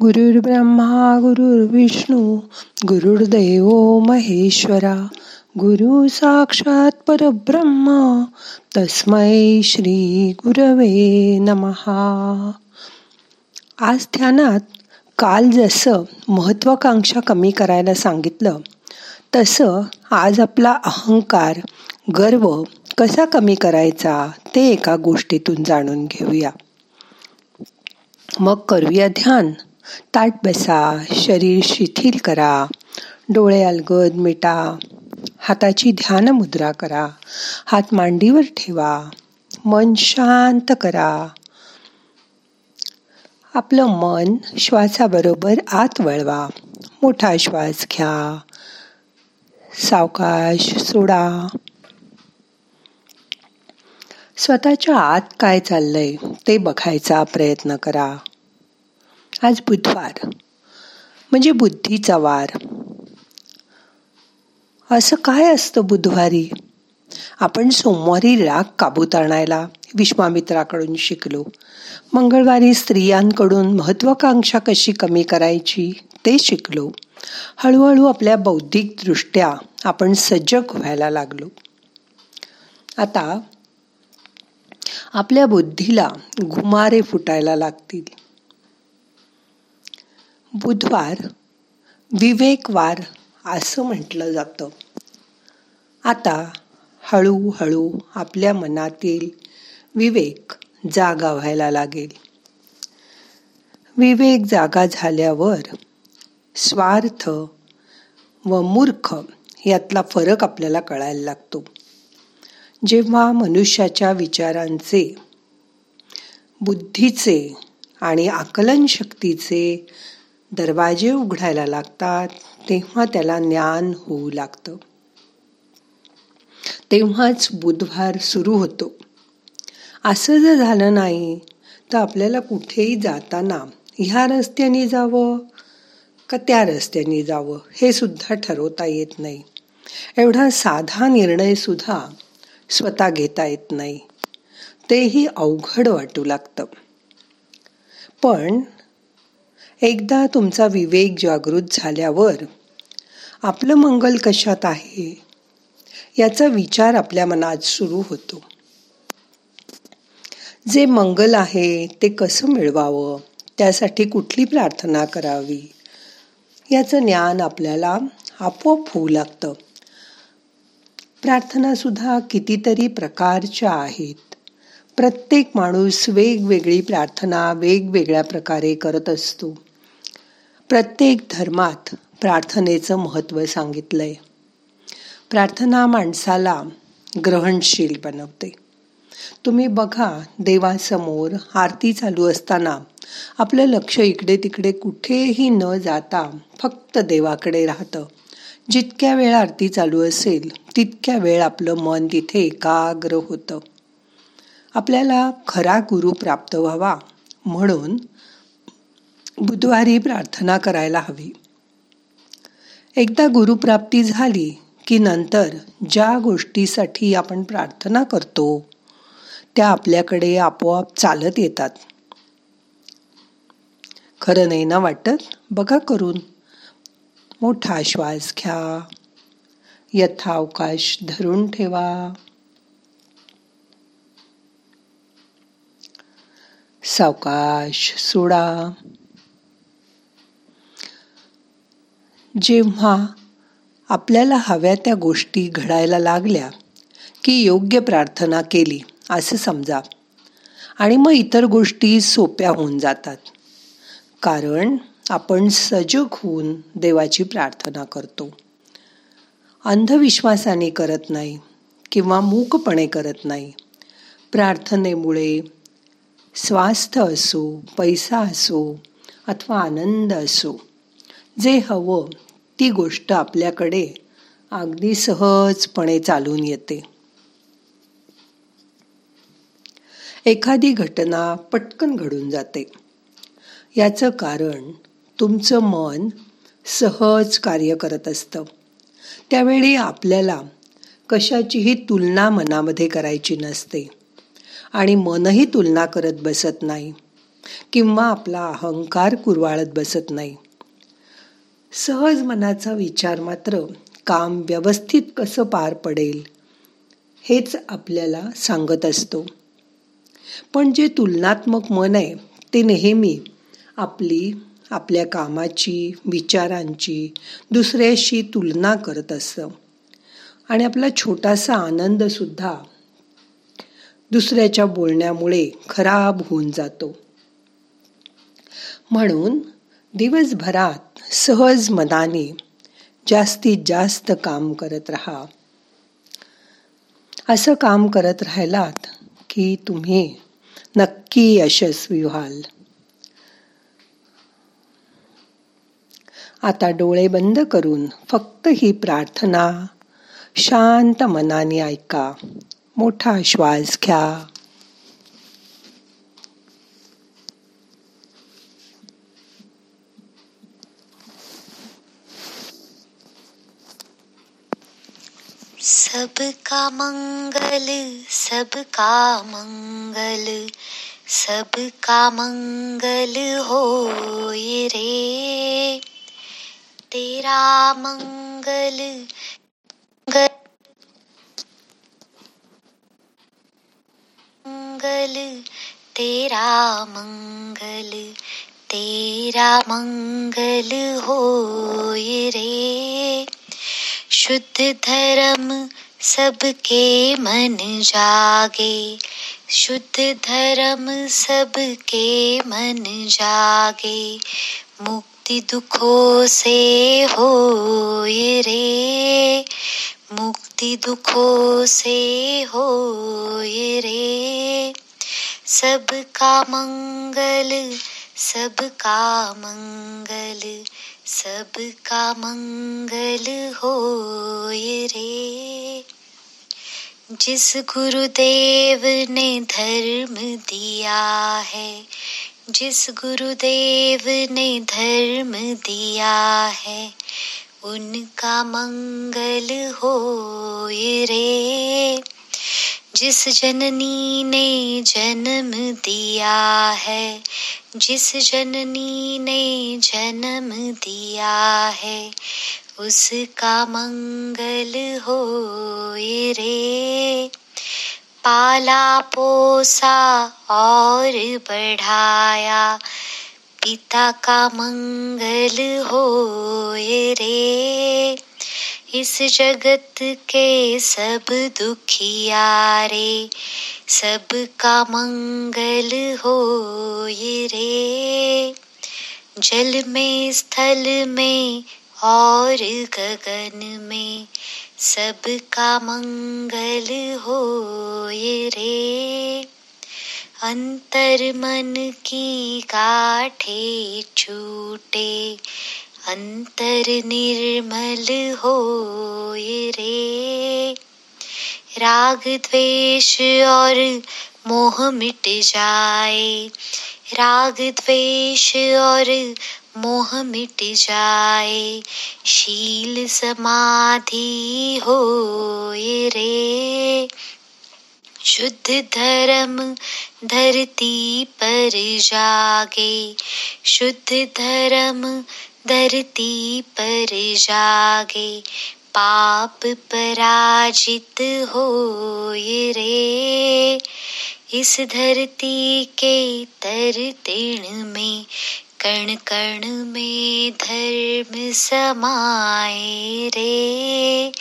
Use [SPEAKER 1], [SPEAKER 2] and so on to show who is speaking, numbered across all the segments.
[SPEAKER 1] गुरुर्ब्रह्मा गुरुर्विष्णू गुरुर्देव महेश्वरा गुरु साक्षात परब्रह्म तस्मै श्री गुरवे नमहा आज ध्यानात काल जसं महत्वाकांक्षा कमी करायला सांगितलं तसं आज आपला अहंकार गर्व कसा कमी करायचा ते एका गोष्टीतून जाणून घेऊया. मग करूया ध्यान. ताट बसा शरीर शिथिल करा डोळे अलगद मिटा हाताची ध्यान मुद्रा करा हात मांडीवर ठेवा मन शांत करा. आपलं मन श्वासाबरोबर आत वळवा मोठा श्वास घ्या सावकाश सोडा. स्वतःच्या आत काय चाललंय ते बघायचा प्रयत्न करा. आज बुधवार. म्हणजे बुद्धीचा वार. असं काय असतं बुधवारी? आपण सोमवारी राग काबूत आणायला विश्वामित्राकडून शिकलो. मंगळवारी स्त्रियांकडून महत्वाकांक्षा कशी कमी करायची ते शिकलो. हळूहळू आपल्या बौद्धिकदृष्ट्या आपण सजग व्हायला लागलो. आता आपल्या बुद्धीला घुमारे फुटायला लागतील. बुधवार विवेकवार असं म्हटलं जातं. आता हळूहळू आपल्या मनातील विवेक जागा व्हायला लागेल. विवेक जागा झाल्यावर स्वार्थ व मूर्ख यातला फरक आपल्याला कळायला लागतो. जेव्हा मनुष्याच्या विचारांचे बुद्धीचे आणि आकलन शक्तीचे दरवाजे उघडायला लागतात तेव्हा त्याला ज्ञान होऊ लागतं. तेव्हाच बुधवार सुरू होतो. असं जर झालं नाही तर आपल्याला कुठेही जाताना ह्या रस्त्याने जावं का त्या रस्त्याने जावं हे सुद्धा ठरवता येत नाही. एवढा साधा निर्णय सुद्धा स्वतः घेता येत नाही. तेही अवघड वाटू लागतं. पण एकदा तुमचा विवेक जागृत झाल्यावर आपलं मंगल कशात आहे याचा विचार आपल्या मनात सुरू होतो. जे मंगल आहे ते कसं मिळवावं त्यासाठी कुठली प्रार्थना करावी याचं ज्ञान आपल्याला आपोआप होऊ लागतं. प्रार्थनासुद्धा कितीतरी प्रकारच्या आहेत. प्रत्येक माणूस वेगवेगळी प्रार्थना वेगवेगळ्या प्रकारे करत असतो. प्रत्येक धर्मात प्रार्थनेचं महत्त्व सांगितलंय. प्रार्थना माणसाला ग्रहणशील बनवते. तुम्ही बघा देवासमोर आरती चालू असताना आपलं लक्ष इकडे तिकडे कुठेही न जाता फक्त देवाकडे राहतं. जितक्या वेळ आरती चालू असेल तितक्या वेळ आपलं मन तिथे एकाग्र होतं. आपल्याला खरा गुरु प्राप्त व्हावा म्हणून बुधवारी प्रार्थना करायला हवी. एकदा गुरुप्राप्ती झाली की नंतर ज्या गोष्टीसाठी आपण प्रार्थना करतो त्या आपल्याकडे आपोआप चालत येतात. खरं नाही ना वाटत? बघा करून. मोठा श्वास घ्या. यथावकाश धरून ठेवा. सावकाश सोडा. जेव्हा आपल्याला हव्या त्या गोष्टी घडायला लागल्या की योग्य प्रार्थना केली असं समजा. आणि मग इतर गोष्टी सोप्या होऊन जातात. कारण आपण सजग होऊन देवाची प्रार्थना करतो. अंधविश्वासाने करत नाही किंवा मूकपणे करत नाही. प्रार्थनेमुळे स्वास्थ्य असो पैसा असो अथवा आनंद असो जे हवं ती गोष्ट आपल्याकडे अगदी सहजपणे चालून येते. एखादी घटना पटकन घडून जाते. याचं कारण तुमचं मन सहज कार्य करत असतं. त्यावेळी आपल्याला कशाचीही तुलना मनामध्ये करायची नसते. आणि मनही तुलना करत बसत नाही. किंवा आपला अहंकार कुरवाळत बसत नाही. सहज मनाचा विचार मात्र काम व्यवस्थित कसं पार पडेल हेच आपल्याला सांगत असतो. पण जे तुलनात्मक मन आहे ते नेहमी आपली आपल्या कामाची विचारांची दुसऱ्याशी तुलना करत असतं. आणि आपला छोटासा आनंदसुद्धा दुसऱ्याच्या बोलण्यामुळे खराब होऊन जातो. म्हणून दिवसभरात सहज मनाने जास्तीत जास्त काम करत राहा. असं काम करत राहिलात की तुम्ही नक्की यशस्वी व्हाल. आता डोळे बंद करून फक्त ही प्रार्थना शांत मनाने ऐका. मोठा श्वास घ्या.
[SPEAKER 2] सबका मंगल सबका मंगल सबका मंगल हो रे। तेरा मंगल मंगल तेरा मंगल तेरा मंगल हो रे। शुद्ध धर्म सबके मन जागे। शुद्ध धर्म सबके मन जागे। मुक्ति दुखों से हो रे। मुक्ति दुखों से हो रे। सबका मंगल सबका मंगल सबका मंगल हो रे। जिस गुरुदेव ने धर्म दिया है जिस गुरुदेव ने धर्म दिया है उनका मंगल हो रे। जिस जननी ने जन्म दिया है जिस जननी ने जन्म दिया है उसका मंगल हो रे। पाला पोसा और बढ़ाया। पिता का मंगल हो रे। इस जगत के सब दुखिया रे। सबका मंगल हो रे। जल में स्थल में और गगन में सबका मंगल हो रे। अंतर मन की काठे छूटे अंतर निर्मल हो रे। राग द्वेष और मोह मिट जाए राग द्वेष और मोह मिट जाए शील समाधि हो रे। शुद्ध धर्म धरती पर जागे शुद्ध धर्म धरती पर जागे पाप पराजित हो रे। इस धरती के तर तीण में कण कण में धर्म समाए रे।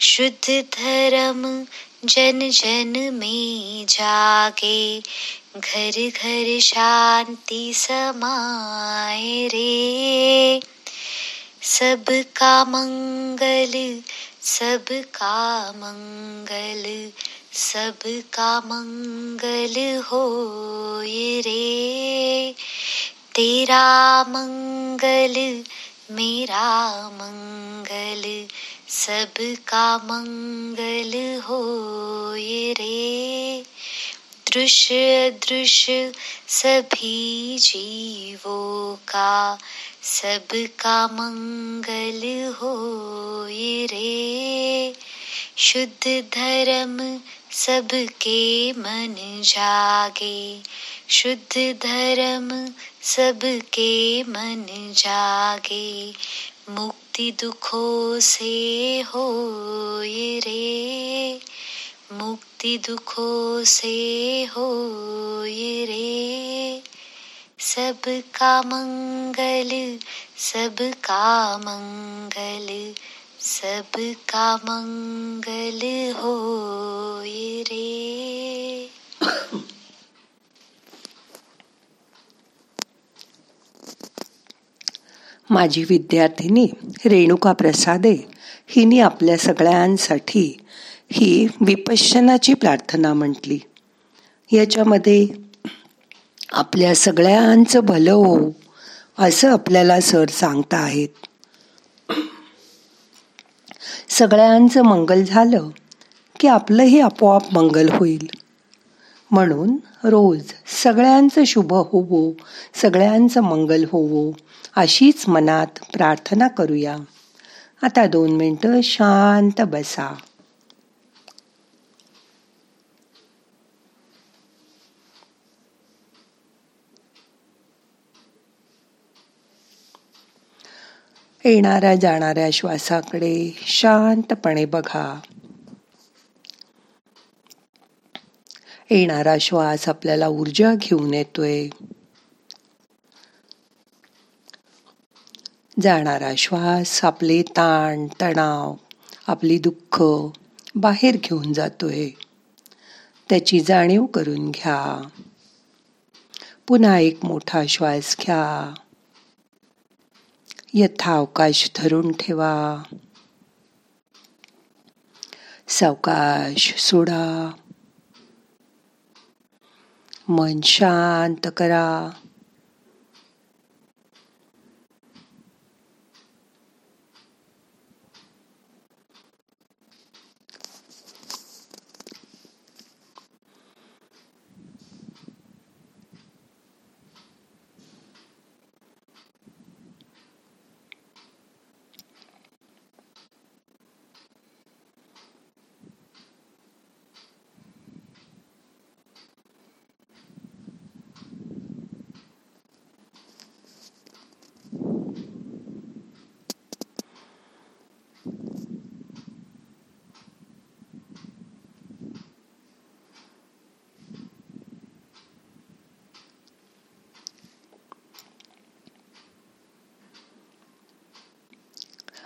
[SPEAKER 2] शुद्ध धर्म जन जन में जागे घर घर शांति समाए रे। सबका मंगल सबका मंगल सबका मंगल हो रे। तेरा मंगल मेरा मंगल सबका मंगल हो रे। दृश्य दृश्य सभी जीवों का सबका मंगल हो रे। शुद्ध धर्म सबके मन जागे शुद्ध धर्म सबके मन जागे मुक्ति दुखों से हो रे। मुक्ति दुखों से हो रे। सबका मंगल सबका मंगल सबका मंगल हो रे।
[SPEAKER 1] माझी विद्यार्थिनी रेणुका प्रसादे हिने आपल्या सगळ्यांसाठी ही विपश्यनाची प्रार्थना म्हटली. याच्यामध्ये आपल्या सगळ्यांचं भलं हो असं आपल्याला सर सांगता आहेत सगळ्यांचं मंगल झालं की आपलंही आपोआप मंगल होईल. म्हणून रोज सगळ्यांचं शुभ होवो सगळ्यांचं मंगल होवो अशीच मनात प्रार्थना करूया. आता दोन मिनटं शांत बसा. येणाऱ्या जाणाऱ्या श्वासाकडे शांतपणे बघा. येणारा श्वास आपल्याला ऊर्जा घेऊन येतोय. जाणारा श्वास आपले ताण तणाव आपली दुःख बाहेर घेऊन जातोय. त्याची जाणीव करून घ्या. पुन्हा एक मोठा श्वास घ्या. यथावकाश धरून ठेवा. सावकाश सोडा. मन शांत करा.